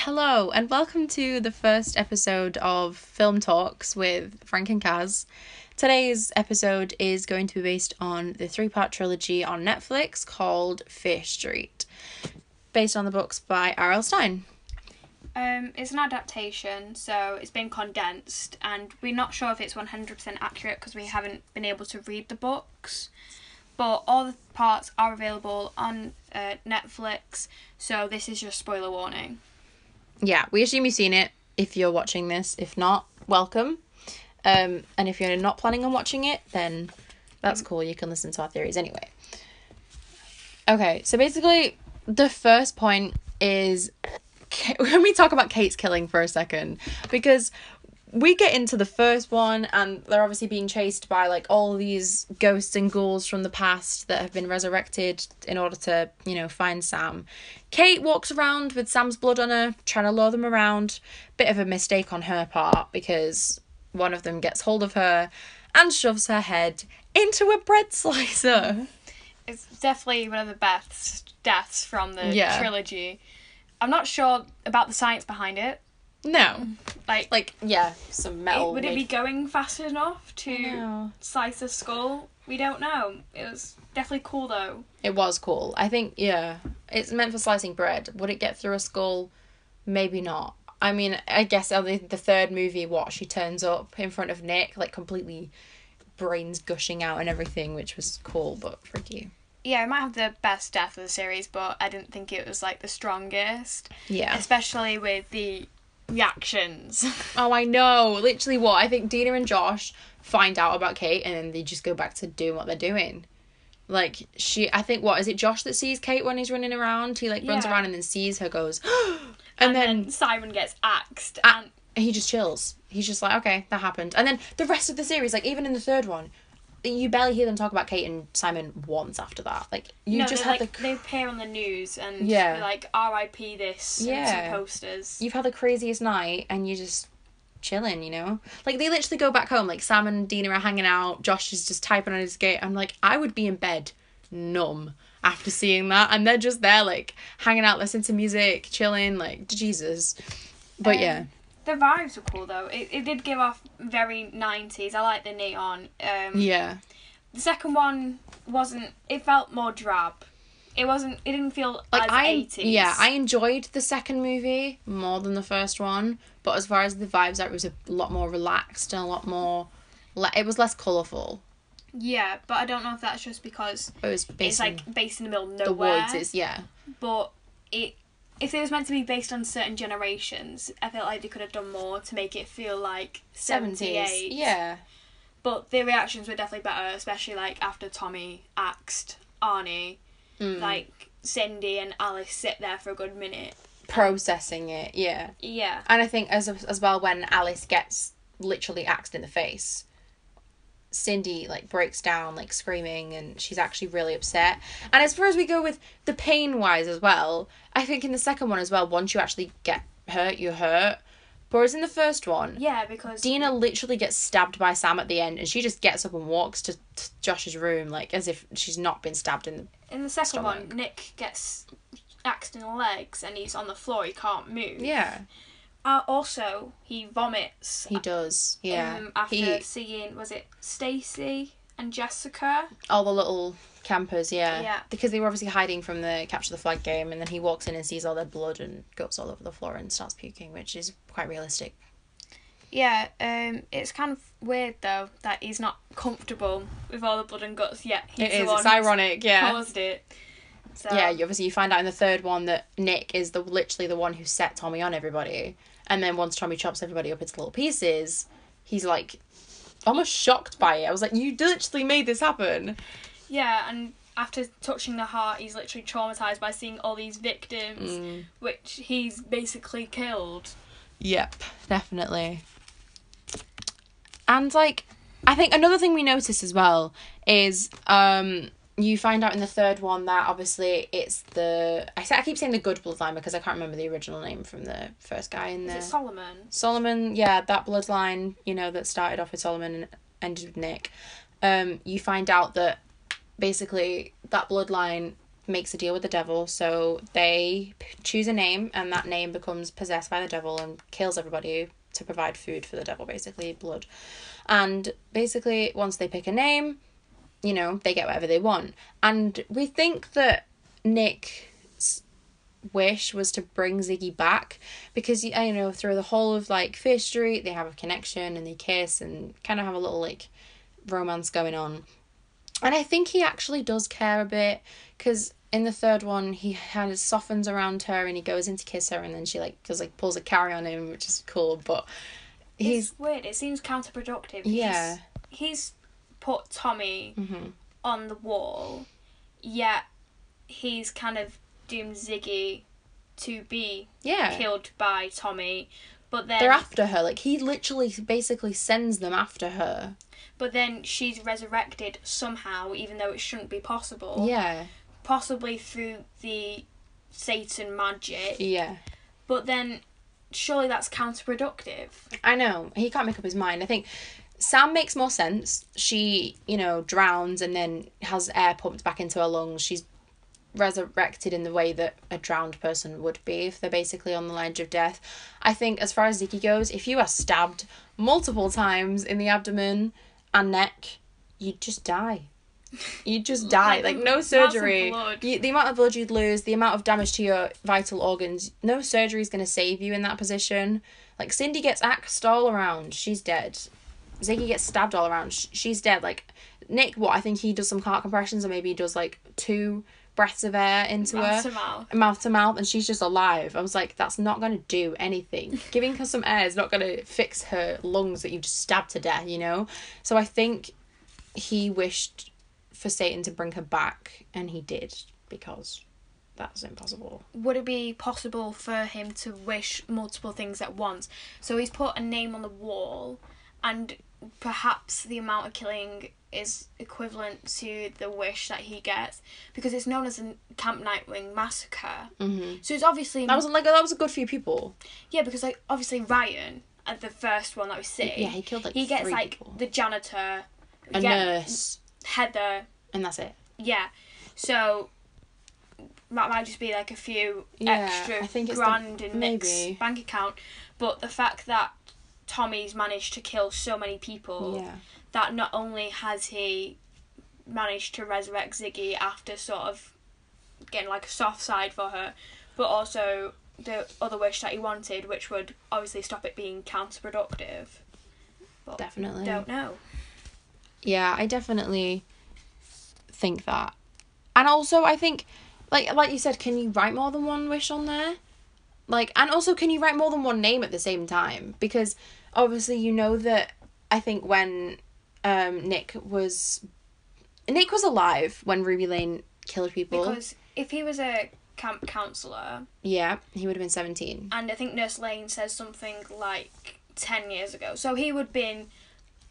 Hello, and welcome to the first episode of Film Talks with Frank and Kaz. Today's episode is going to be based on the three part trilogy on Netflix called Fear Street, based on the books by R.L. Stine. Um, it's an adaptation, so it's been condensed, and we're not sure if it's 100% accurate because we haven't been able to read the books. But all the parts are available on uh, Netflix, so this is your spoiler warning. Yeah, we assume you've seen it if you're watching this. If not, welcome. Um, and if you're not planning on watching it, then that's cool. You can listen to our theories anyway. Okay, so basically, the first point is when we talk about Kate's killing for a second, because we get into the first one and they're obviously being chased by like all these ghosts and ghouls from the past that have been resurrected in order to, you know, find Sam. Kate walks around with Sam's blood on her, trying to lure them around. Bit of a mistake on her part because one of them gets hold of her and shoves her head into a bread slicer. It's definitely one of the best deaths from the Yeah. trilogy. I'm not sure about the science behind it. No. Like, Like, yeah, some metal. would it be going fast enough to No. slice a skull? We don't know. It was definitely cool though. It was cool. I think, yeah. It's meant for slicing bread. Would it get through a skull? Maybe not. I mean, I guess the, the third movie, what, she turns up in front of Nick, like completely brains gushing out and everything, which was cool but freaky. Yeah, it might have the best death of the series, but I didn't think it was like the strongest. Yeah. Especially with the reactions. Oh, I know. Literally, what? I think Deena and Josh find out about Kate and then they just go back to doing what they're doing. Like, she, I think, what, is it Josh that sees Kate when he's running around? He, like, runs Yeah. around and then sees her, goes, and, and, then, then, Simon gets axed. And he just chills. He's just like, okay, that happened. And then the rest of the series, like, even in the third one, you barely hear them talk about Kate and Simon once after that. Like, you no, just had like the. they appear on the news and Yeah. like R.I.P. this Yeah. posters. you've had the craziest night and you're just chilling, you know? Like they literally go back home, like Sam and Deena are hanging out, Josh is just typing on his gate. I'm like, I would be in bed numb after seeing that. And they're just there, like, hanging out, listening to music, chilling, like Jesus. But Um, yeah. The vibes were cool though. It, it did give off very 90s. I like the neon. Um, Yeah. The second one wasn't. It felt more drab. It wasn't. It didn't feel Like I 80s. yeah, I enjoyed the second movie more than the first one, but as far as the vibes it was a lot more relaxed and a lot more le- it was less colourful. Yeah, but I don't know if that's just because It was based it's in like based in the middle of the nowhere. woods is yeah. but it if it was meant to be based on certain generations, I felt like they could have done more to make it feel like 78. Yeah. But the reactions were definitely better, especially like after Tommy axed Arnie. Mm. Like Cindy and Alice sit there for a good minute. processing it, yeah. Yeah. And I think as as well when Alice gets literally axed in the face, Cindy like breaks down like screaming and she's actually really upset. And as far as we go with the pain wise as well, I think in the second one as well, once you actually get hurt, you're hurt. Whereas in the first one, Yeah, because Deena literally gets stabbed by Sam at the end and she just gets up and walks to, to Josh's room like as if she's not been stabbed in the in the second stomach. one, Nick gets axed in the legs and he's on the floor. He can't move. Yeah. Uh, also, he vomits. He does. Yeah. Um, after he seeing was it Stacy and Jessica? all the little campers, yeah. Yeah. Because they were obviously hiding from the capture the flag game, and then he walks in and sees all their blood and goes all over the floor and starts puking, which is quite realistic. Yeah, um, it's kind of weird though that he's not comfortable with all the blood and guts yet. He's It the is. one It's ironic. Yeah. caused it. So, Yeah. You obviously you find out in the third one that Nick is the literally the one who set Tommy on everybody, and then once Tommy chops everybody up into little pieces, he's like almost shocked by it. I was like, you literally made this happen. yeah, and after touching the heart, he's literally traumatized by seeing all these victims, Mm. which he's basically killed. Yep, definitely. And like, I think another thing we notice as well is um you find out in the third one that obviously it's the I say I keep saying the good bloodline because I can't remember the original name from the first guy in Is there. it Solomon? Solomon, yeah, that bloodline, you know, that started off with Solomon and ended with Nick. Um, you find out that basically that bloodline makes a deal with the devil. So they p- choose a name, and that name becomes possessed by the devil and kills everybody to provide food for the devil, basically blood. And basically, once they pick a name, you know, they get whatever they want. And we think that Nick's wish was to bring Ziggy back because you know through the whole of like Fear Street they have a connection and they kiss and kind of have a little like romance going on. And I think he actually does care a bit because in the third one he kind of softens around her and he goes in to kiss her and then she like does like pulls a Carrie on him which is cool but he's It's weird. It seems counterproductive. Yeah. He's put Tommy Mhm. on the wall, yet he's kind of doomed Ziggy to be yeah killed by Tommy. But then, they're after her like he literally basically sends them after her but then she's resurrected somehow, even though it shouldn't be possible. yeah Possibly through the Satan magic. yeah But then, surely that's counterproductive. I know he can't make up his mind. I think Sam makes more sense. She, you know, drowns and then has air pumped back into her lungs. She's resurrected in the way that a drowned person would be if they're basically on the ledge of death. I think as far as Ziggy goes, if you are stabbed multiple times in the abdomen and neck, you'd just die. You'd just die. Like Like, no surgery. You, the amount of blood you'd lose, the amount of damage to your vital organs, no surgery is going to save you in that position. Like Cindy gets axed all around, she's dead. Ziggy gets stabbed all around, she's dead. Like Nick, what I think he does some heart compressions, or maybe he does like two breaths of air into Mouth her to mouth. mouth to mouth and she's just alive. I was like, that's not gonna do anything. Giving her some air is not gonna fix her lungs that you've just stabbed to death, you know? So I think he wished for Satan to bring her back and he did because that's impossible. would it be possible for him to wish multiple things at once? So he's put a name on the wall, and perhaps the amount of killing is equivalent to the wish that he gets because it's known as a Camp Nightwing massacre. Mm-hmm. So it's obviously That was like that was a good few people. yeah because like obviously Ryan at the first one that we see Yeah, he killed like he gets like people. the janitor, a nurse, Heather, and that's it. yeah. So that might just be like a few Yeah, extra I think it's the- grand in Nick's bank account, but the fact that Tommy's managed to kill so many people, Yeah. that not only has he managed to resurrect Ziggy after sort of getting like a soft side for her, but also the other wish that he wanted, which would obviously stop it being counterproductive. But Definitely. don't know. Yeah, I definitely think that. And also I think like like you said, can you write more than one wish on there? Like and also can you write more than one name at the same time? Because obviously you know that I think when um Nick was Nick was alive when Ruby Lane killed people. Because if he was a camp counselor, yeah, he would have been 17. and I think Nurse Lane says something like 10 years ago. So he would have been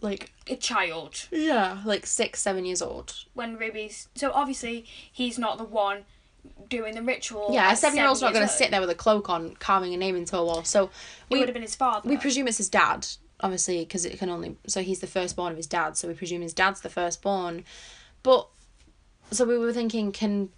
Like a child yeah, like 6 7 years old. when Ruby's. So obviously he's not the one doing the ritual. Yeah, a at 7-year-old's not going to sit there with a cloak on carving a name into a wall. So old. It we would have been his father. we presume it's his dad obviously because it can only so he's the firstborn of his dad so we presume his dad's the firstborn but so we were thinking can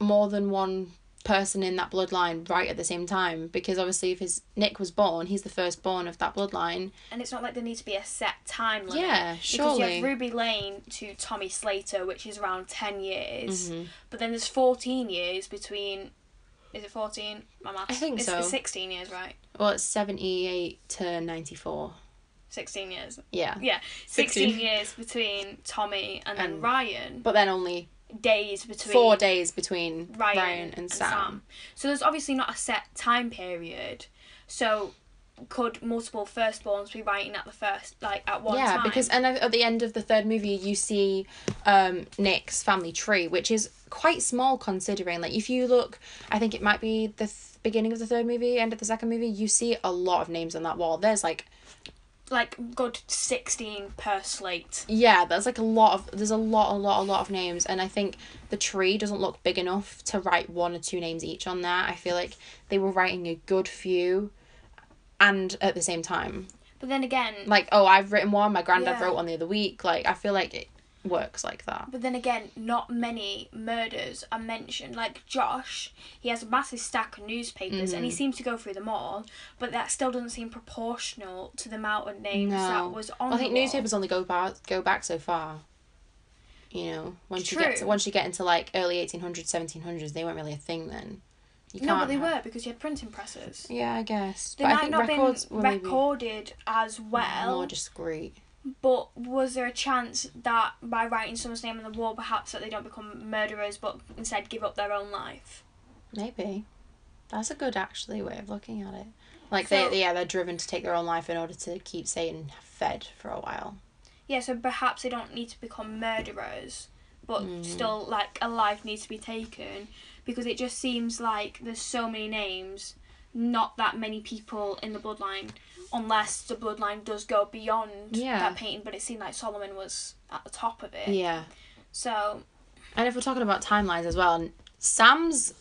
more than one person in that bloodline right at the same time because obviously if his nick was born he's the firstborn of that bloodline and it's not like there needs to be a set time limit. Yeah, Because you surely. have Ruby Lane to Tommy Slater, which is around 10 years. Mm-hmm. But then there's 14 years between. Is it 14? My maths. I think it's, so. It's 16 years, right? well it's 78 to 94 16 years. yeah Yeah, 16, 16. years between Tommy and then And- Ryan. but then only days between four days between Ryan, ryan, and, Sam. So there's obviously not a set time period. So could multiple firstborns be writing at the first, like at one yeah, time? Yeah, because and at the end of the third movie, you see um, Nick's family tree, which is quite small considering. Like if you look, I think it might be the th- beginning of the third movie, end of the second movie. You see a lot of names on that wall. There's like like good 16 per slate. yeah, there's like a lot of there's a lot, a lot, a lot of names, and I think the tree doesn't look big enough to write one or two names each on there. I feel like they were writing a good few, and at the same time, But then again, like oh, I've written one. My granddad Yeah. wrote one the other week. Like I feel like it, works like that. But then again, not many murders are mentioned. Like Josh, he has a massive stack of newspapers and he Mm-hmm. seems to go through them all, but that still doesn't seem proportional to the amount of names No. that was on I think newspapers only go back go back so far. You know, once you get to once you get into like early eighteen hundreds, seventeen hundreds, they weren't really a thing then. You No, but they have- were because you had printing presses. Yeah, I guess. They but might not been maybe recorded as well, more discreet. But was there a chance that by writing someone's name on the wall, perhaps that they don't become murderers, but instead give up their own life? Maybe. That's a good actually way of looking at it. Like So- they yeah, they're driven to take their own life in order to keep Satan fed for a while. Yeah, so perhaps they don't need to become murderers, but Mm. still, like, a life needs to be taken because it just seems like there's so many names, not that many people in the bloodline, unless the bloodline does go beyond Yeah. that painting. But it seemed like Solomon was at the top of it. Yeah. So, And if we're talking about timelines as well, Sam's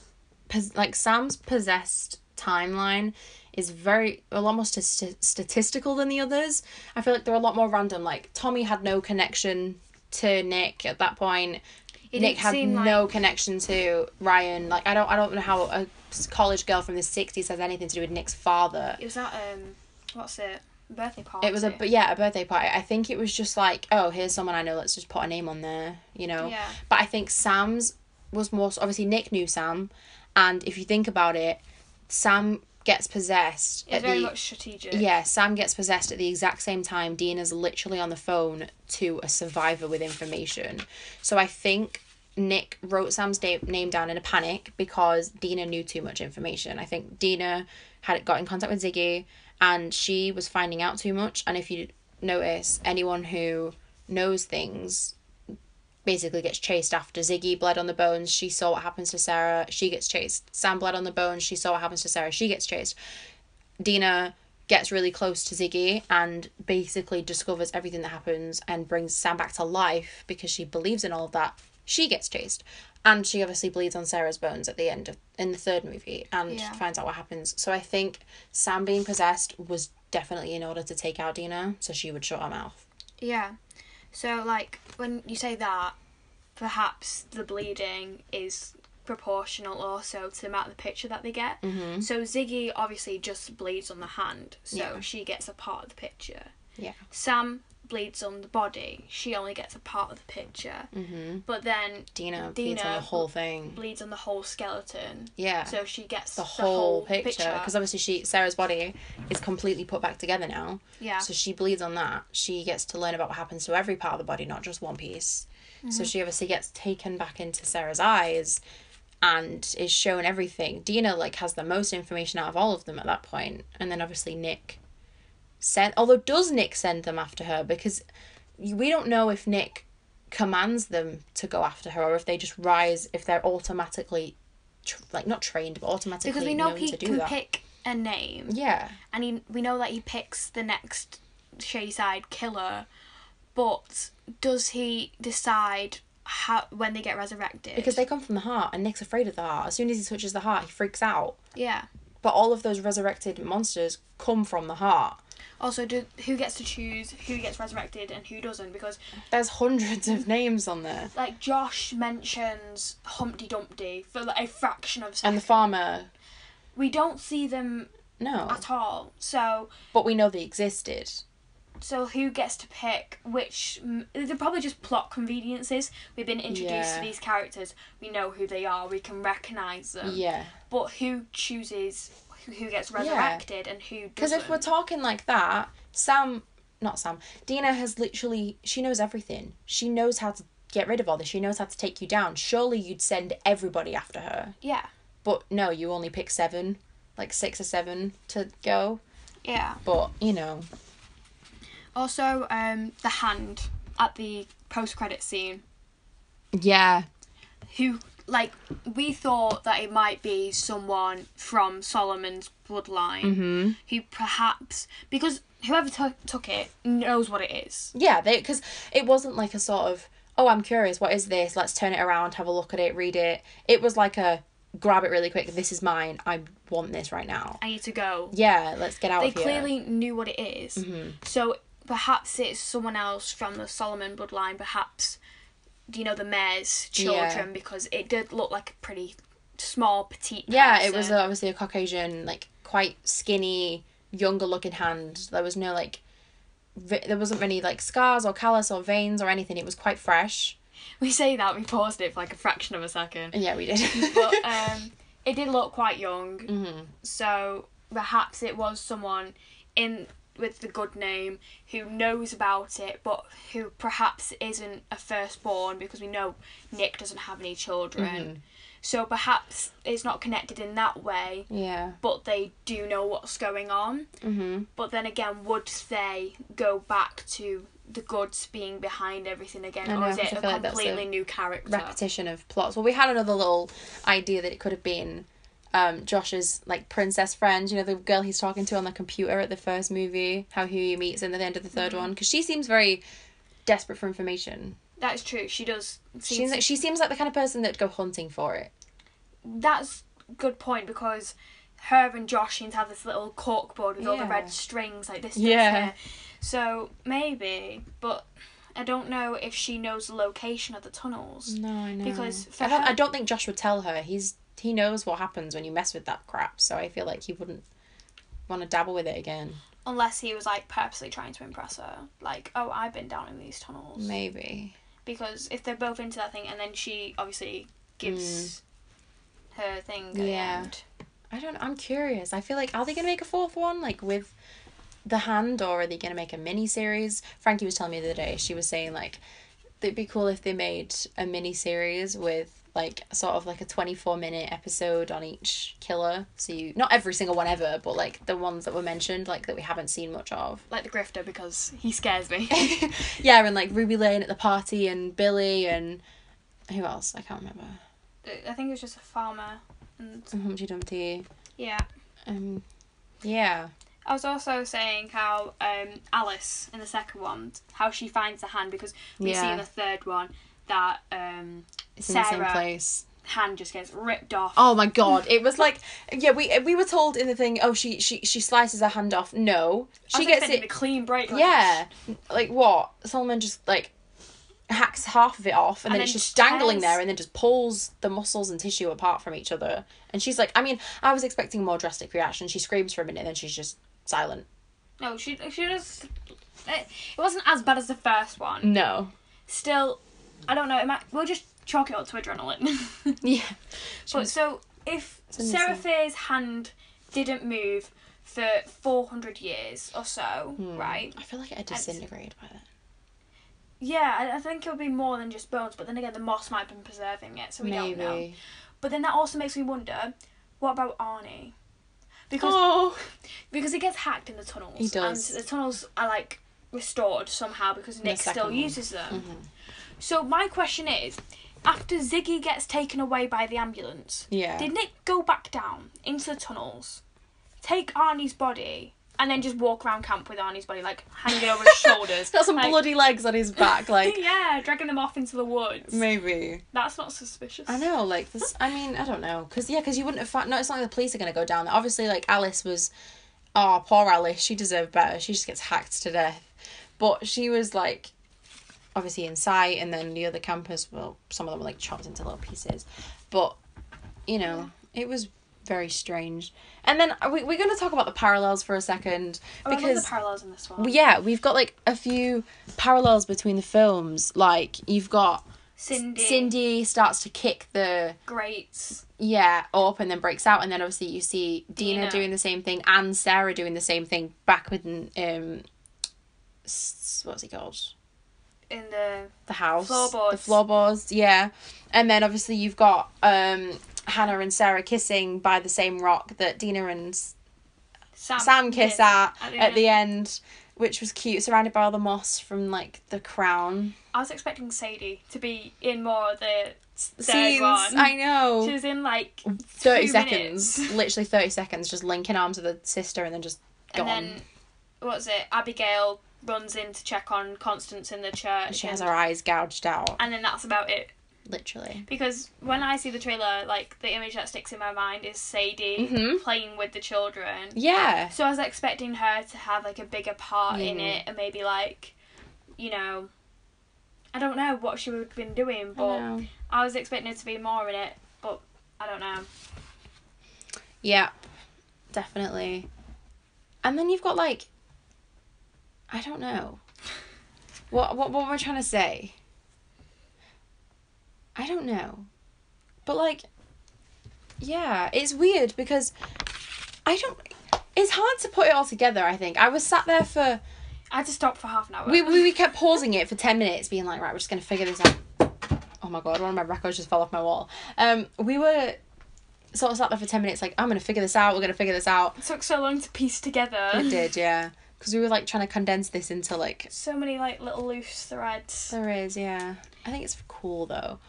like Sam's possessed timeline is very well almost st- statistical than the others. I feel like they're a lot more random. Like Tommy had no connection to Nick at that point. it Nick had seem like- no connection to Ryan. Like I don't I don't know how a college girl from the sixties has anything to do with Nick's father. It was that, um, what's it? Birthday party. It was a but yeah a birthday party. I think it was just like oh here's someone I know. Let's just put a name on there. You know. Yeah. But I think Sam's was more obviously Nick knew Sam, and if you think about it, Sam gets possessed It's at very the much strategic. yeah Sam gets possessed at the exact same time. Deena's literally on the phone to a survivor with information. So I think Nick wrote Sam's da- name down in a panic because Deena knew too much information. I think Deena had got in contact with Ziggy and she was finding out too much. And if you notice, anyone who knows things basically gets chased after Ziggy bled on the bones. She saw what happens to Sarah. She gets chased. Sam bled on the bones. She saw what happens to Sarah. She gets chased. Deena gets really close to Ziggy and basically discovers everything that happens and brings Sam back to life because she believes in all of that. She gets chased. And she obviously bleeds on Sarah's bones at the end of in the third movie and Yeah. finds out what happens. So I think Sam being possessed was definitely in order to take out Deena so she would shut her mouth. Yeah. So, like, when you say that, perhaps the bleeding is proportional also to the amount of the picture that they get. Mm-hmm. So, Ziggy obviously just bleeds on the hand, so Yeah. she gets a part of the picture. Yeah. Sam bleeds on the body, she only gets a part of the picture. Mm-hmm. But then Deena, bleeds on Deena the whole thing. bleeds on the whole skeleton, Yeah. so she gets the whole, picture because obviously she Sarah's body is completely put back together now. Yeah. So she bleeds on that. She gets to learn about what happens to every part of the body, not just one piece. So she obviously gets taken back into Sarah's eyes and is shown everything. Deena like has the most information out of all of them at that. And then obviously Nick sent although does Nick send them after her because we don't know if Nick commands them to go after her or if they just rise if they're automatically tr- like not trained but automatically because we know he can that. pick a name. yeah. and he, we know that he picks the next Shadyside killer, but does he decide how when they get resurrected? Because they come from the heart, and Nick's afraid of the heart. As soon as he touches the heart, he freaks out. yeah. But all of those resurrected monsters come from the heart. Also, do who gets to choose who gets resurrected and who doesn't? Because There's hundreds of names on there. like Josh mentions Humpty Dumpty for like a fraction of a And the farmer, we don't see them no. at all. So But we know they existed. so who gets to pick which? They're probably just plot conveniences. We've been introduced Yeah. to these characters. We know who they are. We can recognize them. Yeah. but who chooses who, gets resurrected and who Because if we're talking like that, Sam, not Sam, Deena has literally, she knows everything. She knows how to get rid of all this. She knows how to take you down. Surely you'd send everybody after her. yeah, But no, you only pick seven, like six or seven to go. yeah. But, you know, Also, um, the hand at the post-credit scene. yeah. Who like we thought that it might be someone from Solomon's bloodline Mm-hmm. who perhaps because whoever took took it knows what it is. Yeah, they because it wasn't like a sort of oh I'm curious what is this let's turn it around have a look at it read it. It was like a grab it really quick this is mine I want this right now. I need to go. Yeah, let's get out They of here. clearly knew what it is. So perhaps it's someone else from the Solomon bloodline. Perhaps you know the mayor's children Yeah. because it did look like a pretty small petite. Yeah, it was obviously a Caucasian, like quite skinny, younger looking hand. There was no like, vi- there wasn't many like scars or callus or veins or anything. It was quite fresh. We say that we paused it for like a fraction of a second, Yeah, we did. but um, it did look quite young. hmm So perhaps it was someone in with the good name who knows about it, but who perhaps isn't a firstborn because we know Nick doesn't have any children. Mm-hmm. So perhaps it's not connected in that way, Yeah. but they do know what's going on. hmm But then again, would they go back to the Goodes being behind everything again, I or know, is it a feel like a completely new character? Repetition of plots. Well, we had another little idea that it could have been um, Josh's like princess friend. You know, the girl he's talking to on the computer at the first movie. How he meets in the end of the 3rd Mm-hmm. one because she seems very desperate for information. That is true. She does. She seem seems like she seems like the kind of person that'd go hunting for it. that's good point because her and Josh seem to have this little cork board with all the red strings like this. Yeah. here. So maybe, but I don't know if she knows the location of the tunnels. No, I know. Because I don't, her- I don't think Josh would tell her. He's he knows what happens when you mess with that crap. So I feel like he wouldn't want to dabble with it again. Unless he was like purposely trying to impress her, like, oh, I've been down in these tunnels. Maybe. Because if they're both into that thing, and then she obviously gives her thing Mm. Yeah. I don't. I'm curious. I feel like are they gonna make a fourth one like with the hand, or are they gonna make a mini series? Frankie was telling me the other day. She was saying like it'd be cool if they made a mini series with like sort of like a 24 minute episode on each killer. So you not every single one ever but like the ones that were mentioned like that we haven't seen much of. Like the grifter because he scares me. yeah and like ruby lane at the party and billy and who else? I can't remember. I think it was just a farmer, and humpty dumpty yeah. um yeah. I was also saying how um, Alice in the second one, how she finds the hand because we see in the third one that um, it's in the same Sarah- place hand just gets ripped off. Oh my god! It was like, yeah, we we were told in the thing. Oh, she she she slices her hand off. No, she gets it. a clean break. like- Yeah, like what? Solomon just like hacks half of it off, and, And then, then it's just just dangling tears. there, and then just pulls the muscles and tissue apart from each other. And she's like, I mean, I was expecting a more drastic reaction. She screams for a minute, and then she's just silent. No, she she just. It, it wasn't as bad as the first one. No. Still, I don't know. It might, we'll just chalk it up to adrenaline. Yeah. but so if in Sarah same- hand didn't move for four hundred years or so, Hmm. right? I feel like it had disintegrated by then. Yeah, I, I think it would be more than just bones. But then again, the moss might have been preserving it, so we don't know. Maybe. But then that also makes me wonder, what about Arnie? Because Oh. because he gets hacked in the tunnels. He does. And the tunnels are like restored somehow because Nick still one. uses them. Mhm. So my question is, after Ziggy gets taken away by the ambulance, Yeah. did Nick go back down into the tunnels, take Arnie's body, and then just walk around camp with Arnie's body like hanging over his shoulders? Got some Like- bloody legs on his back, like yeah, dragging them off into the woods. maybe. That's not suspicious. I know, like this. I mean, I don't know, because yeah, because you wouldn't have found. No, it's not like the police are gonna go down there. Obviously, like Alice was. Oh, poor Alice. She deserved better. She just gets hacked to death. But she was like, obviously in sight, and then the other campers. Well, some of them were like chopped into little pieces, but you know, it was very strange. And then we, we're gonna talk about the parallels for a second Oh, because the parallels in this one. yeah, we've got like a few parallels between the films. Like you've got Cindy, Cindy starts to kick the Greats. yeah up and then breaks out and then obviously you see Deena, Deena. doing the same thing and Sarah doing the same thing back with um what's he called in the the house Floorboards. the floorboards yeah and then obviously you've got um Hannah and Sarah kissing by the same rock that Deena and Sam, Sam kiss at at the at the end which was cute surrounded by all the moss from like the crown I was expecting Sadie to be in more of the scenes one. I know She was in like 30 seconds minutes. literally 30 seconds just linking arms with the sister and then just gone and then what's it? Abigail runs in to check on Constance in the church. she has and, her eyes gouged out and then that's about it. literally. Because when I see the trailer, like the image that sticks in my mind is Sadie Mhm. playing with the children. Yeah. So I was expecting her to have like a bigger part in Mm. it and maybe like, you know, I don't know what she would have been doing, but know. I was expecting her to be more in it, but I don't know. Yeah, definitely. And then you've got like, I don't know. What what what am I trying to say? I don't know, but like, yeah, it's weird because I don't. It's hard to put it all together. I think I was sat there for I had to stop for half an hour. we we, we kept pausing it for ten minutes, being like, right, we're just gonna figure this out. Oh my god, one of my records just fell off my wall. Um, we were sort of sat there for ten minutes, like, I'm gonna figure this out. We're gonna figure this out. it took so long to piece together. It did, yeah. Because we were like trying to condense this into like. So many like little loose threads. There is, yeah. I think it's cool though.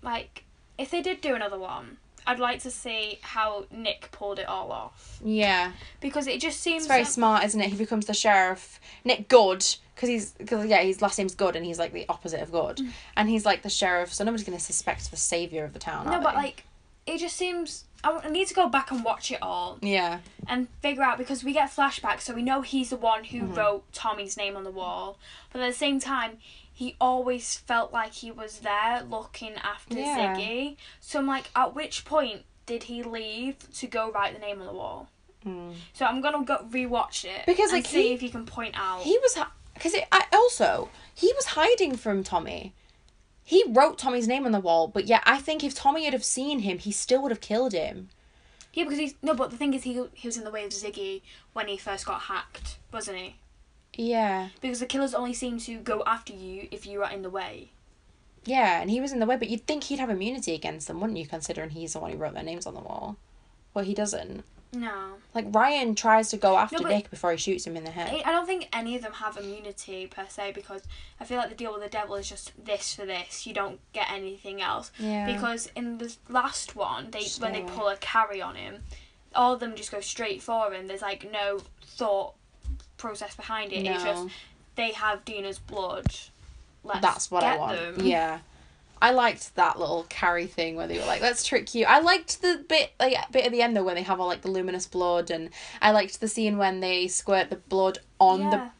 Like, if they did do another one, I'd like to see how Nick pulled it all off Yeah, because it just seems it's very smart, isn't it? He becomes the sheriff, Nick Goode, because he's because yeah, his last name's Goode, and he's like the opposite of good, mm. and he's like the sheriff, so nobody's gonna suspect the savior of the town. No, but they? like, it just seems. I need to go back and watch it all yeah, and figure out because we get flashbacks, so we know he's the one who Mm-hmm. wrote Tommy's name on the wall. But at the same time, he always felt like he was there looking after Yeah. Ziggy. So I'm like, at which point did he leave to go write the name on the wall? Mm. So I'm gonna go rewatch it Because, and like, see he- if you can point out. he was because it I also he was hiding from Tommy. He wrote Tommy's name on the wall, but yeah, I think if Tommy had have seen him, he still would have killed him. Yeah, because he's no, but the thing is, he he was in the way of Ziggy when he first got hacked, wasn't he? Yeah, Because the killers only seem to go after you if you are in the way. yeah, and he was in the way, but you'd think he'd have immunity against them, wouldn't you? Considering he's the one who wrote their names on the wall. Well, he doesn't. No, Like Ryan tries to go after but- Nick before he shoots him in the head. I don't think any of them have immunity per se because I feel like the deal with the devil is just this for this. You don't get anything else. Yeah. Because in the last one, they when they pull a Carrie on him, all of them just go straight for him. There's like no thought process behind it. It's just they have Deena's blood. Let's That's what I want. them. Yeah. I liked that little Carrie thing where they were like, "Let's trick you." I liked the bit like bit at the end though when they have all like the luminous blood, and I liked the scene when they squirt the blood on Yeah. the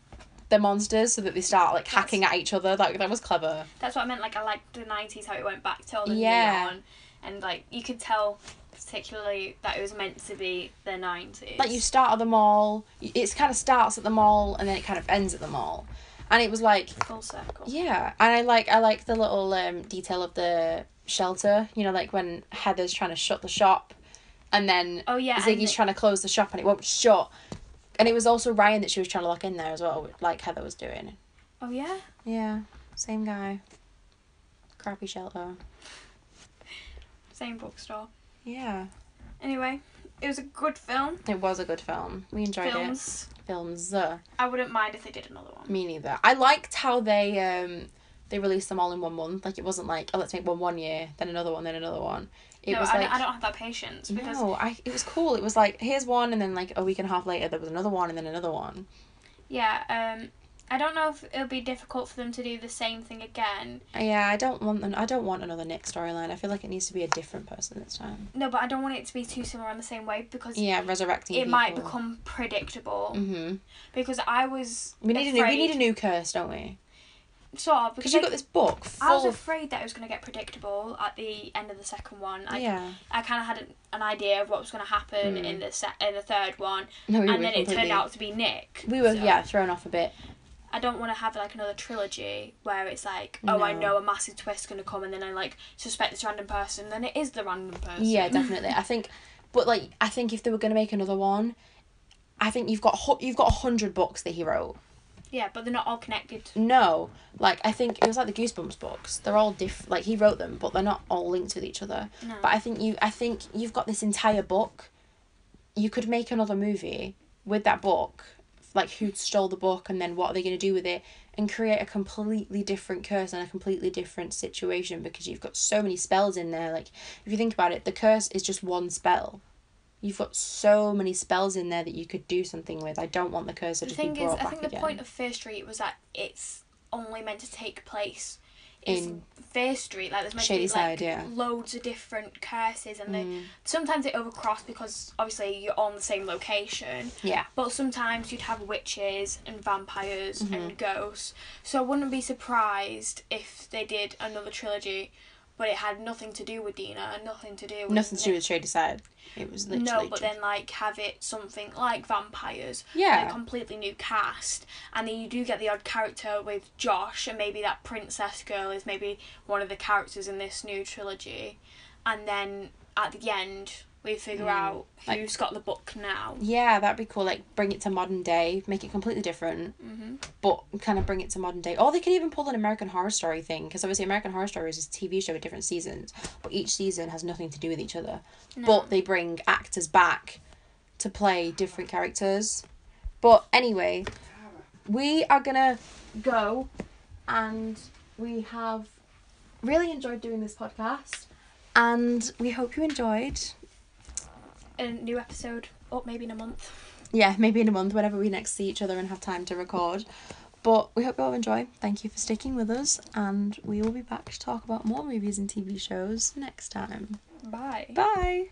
the monsters so that they start like That's- hacking at each other. Like that was clever. That's what I meant. Like I liked the nineties how it went back to all the Yeah. neon, and like you could tell particularly that it was meant to be the nineties. Like you start at the mall, it kind of starts at the mall and then it kind of ends at the mall, and it was like full circle. Yeah, and I like I like the little um, detail of the shelter. You know, like when Heather's trying to shut the shop, and then Oh yeah, Ziggy's trying to close the shop and it won't shut. And it was also Ryan that she was trying to lock in there as well, like Heather was doing. Oh yeah. Yeah, same guy. Crappy shelter. Same bookstore. Yeah, Anyway, it was a good film. it was a good film. We enjoyed Films. Films. Uh, I wouldn't mind if they did another one. me neither. I liked how they um they released them all in one month. Like it wasn't like oh let's make one one year, then another one, then another one. It no, was I, like I don't have that patience because No, I it was cool. It was like here's one, and then like a week and a half later there was another one, and then another one. yeah, um, I don't know if it'll be difficult for them to do the same thing again. Yeah, I don't want an, I don't want another Nick storyline. I feel like it needs to be a different person this time. No, but I don't want it to be too similar in the same way because Yeah, resurrecting. it might become predictable. Mhm. Because I was We need a new. We need a new curse, don't we? sort of Because you've got this book I was afraid that it was going to get predictable at the end of the second one. I, Yeah. I kind of had an, an idea of what was going to happen Mm. in the se- in the third one, No, we and then it completely- turned out to be Nick. We were So yeah thrown off a bit. I don't want to have like another trilogy where it's like, oh, I know a massive twist going to come, and then I like suspect this random person, then it is the random person. Yeah, definitely. I think, but like I think if they were gonna make another one, I think you've got you've got a hundred books that he wrote. yeah, but they're not all connected. No, like I think it was like the Goosebumps books. They're all diff. Like he wrote them, but they're not all linked with each other. No. But I think you, I think you've got this entire book. You could make another movie with that book, like who stole the book, and then what are they going to do with it, and create a completely different curse and a completely different situation because you've got so many spells in there. Like if you think about it, the curse is just one spell. You've got so many spells in there that you could do something with. I don't want the curse to The just be thing is, brought I back think the again. point of Fear Street was that it's only meant to take place In Fear Street. Like there's meant Shady to be like yeah. loads of different curses, and they Mm. sometimes they overcross because obviously you're on the same location. Yeah. But sometimes you'd have witches and vampires Mm-hmm. and ghosts. So I wouldn't be surprised if they did another trilogy, but it had nothing to do with Deena and nothing to do with Nothing to do with Shadyside. It was literally no, but then like have it something like vampires, Yeah. a completely new cast, and then you do get the odd character with Josh, and maybe that princess girl is maybe one of the characters in this new trilogy, and then at the end we figure out Mm. Like- who's got the book now. Yeah, that'd be cool. Like bring it to modern day, make it completely different, hmm but kind of bring it to modern day. Or they could even pull an American Horror Story thing, because obviously American Horror Story is a TV show with different seasons, but each season has nothing to do with each other. But they bring actors back to play different characters. But anyway, we are gonna go, and we have really enjoyed doing this podcast, and we hope you enjoyed. A new episode up maybe in a month. yeah, maybe in a month, whenever we next see each other and have time to record. But we hope you all enjoy. Thank you for sticking with us, and we will be back to talk about more movies and TV shows next time. Bye. Bye.